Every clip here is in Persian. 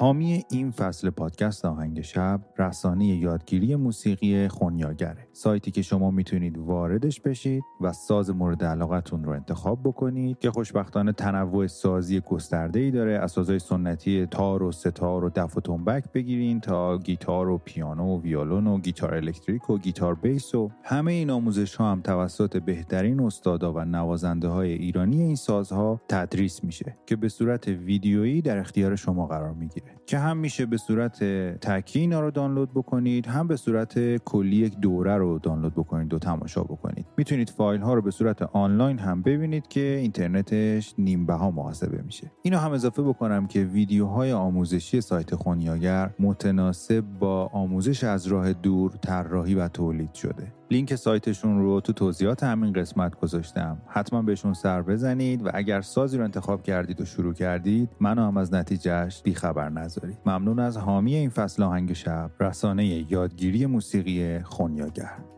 حامی این فصل پادکست آهنگ شب رسانه یادگیری موسیقی خونیاگره. سایتی که شما می‌تونید واردش بشید و ساز مورد علاقتون رو انتخاب بکنید که خوشبختانه تنوع سازی گسترده ای داره از سازهای سنتی تار و ستار و دف و تنبک بگیرین تا گیتار و پیانو و ویولون و گیتار الکتریک و گیتار بیس و همه این آموزش ها هم توسط بهترین استادا و نوازنده های ایرانی این سازها تدریس میشه که به صورت ویدیویی در اختیار شما قرار می‌گیره. Okay. که هم میشه به صورت تکی اینا رو دانلود بکنید هم به صورت کلی یک دوره رو دانلود بکنید و تماشا بکنید. می‌تونید فایل ها رو به صورت آنلاین هم ببینید که اینترنتش نیم بها محاسبه میشه. اینو هم اضافه بکنم که ویدیوهای آموزشی سایت خونیاگر متناسب با آموزش از راه دور طراحی و تولید شده. لینک سایتشون رو تو توضیحات همین قسمت گذاشتم. حتما بهشون سر بزنید و اگر سازی رو انتخاب کردید و شروع کردید منو هم از نتیجهش بیخبر نذارید. ممنون از حامی این فصل آهنگ شب رسانه یادگیری موسیقی خونیاگر.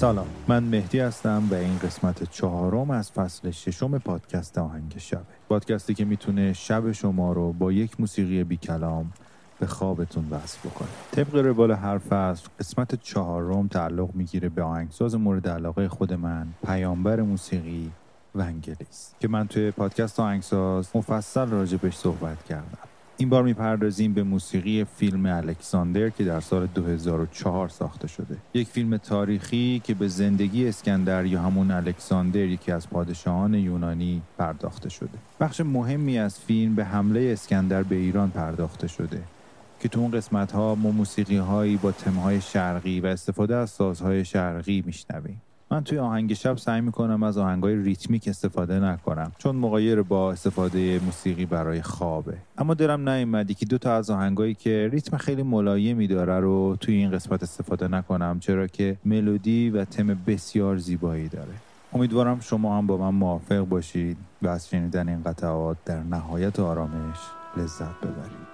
سلام. من مهدی هستم و این قسمت چهارم از فصل ششم پادکست آهنگ شبه پادکستی که می‌تونه شب شما رو با یک موسیقی بی کلام به خوابتون وصل بکنه. طبق روال هر فصل قسمت چهارم تعلق می‌گیره به آهنگساز مورد علاقه خود من پیامبر موسیقی ونگلیس که من توی پادکست آهنگساز مفصل راجبش صحبت کردم. این بار می‌پردازیم به موسیقی فیلم الکساندر که در سال 2004 ساخته شده. یک فیلم تاریخی که به زندگی اسکندر یا همون الکساندر یکی از پادشاهان یونانی پرداخته شده. بخش مهمی از فیلم به حمله اسکندر به ایران پرداخته شده که تو اون قسمت ها ما موسیقی هایی با تمهای شرقی و استفاده از سازهای شرقی میشنویم. من توی آهنگ شب سعی می‌کنم از آهنگای ریتمیک استفاده نکنم چون مغایر با استفاده موسیقی برای خوابه. اما دلم نیومد که دو تا از آهنگایی که ریتم خیلی ملایمی داره رو توی این قسمت استفاده نکنم چرا که ملودی و تم بسیار زیبایی داره. امیدوارم شما هم با من موافق باشید و از شنیدن این قطعات در نهایت آرامش لذت ببرید.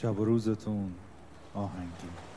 شب و روزتون آهنگی.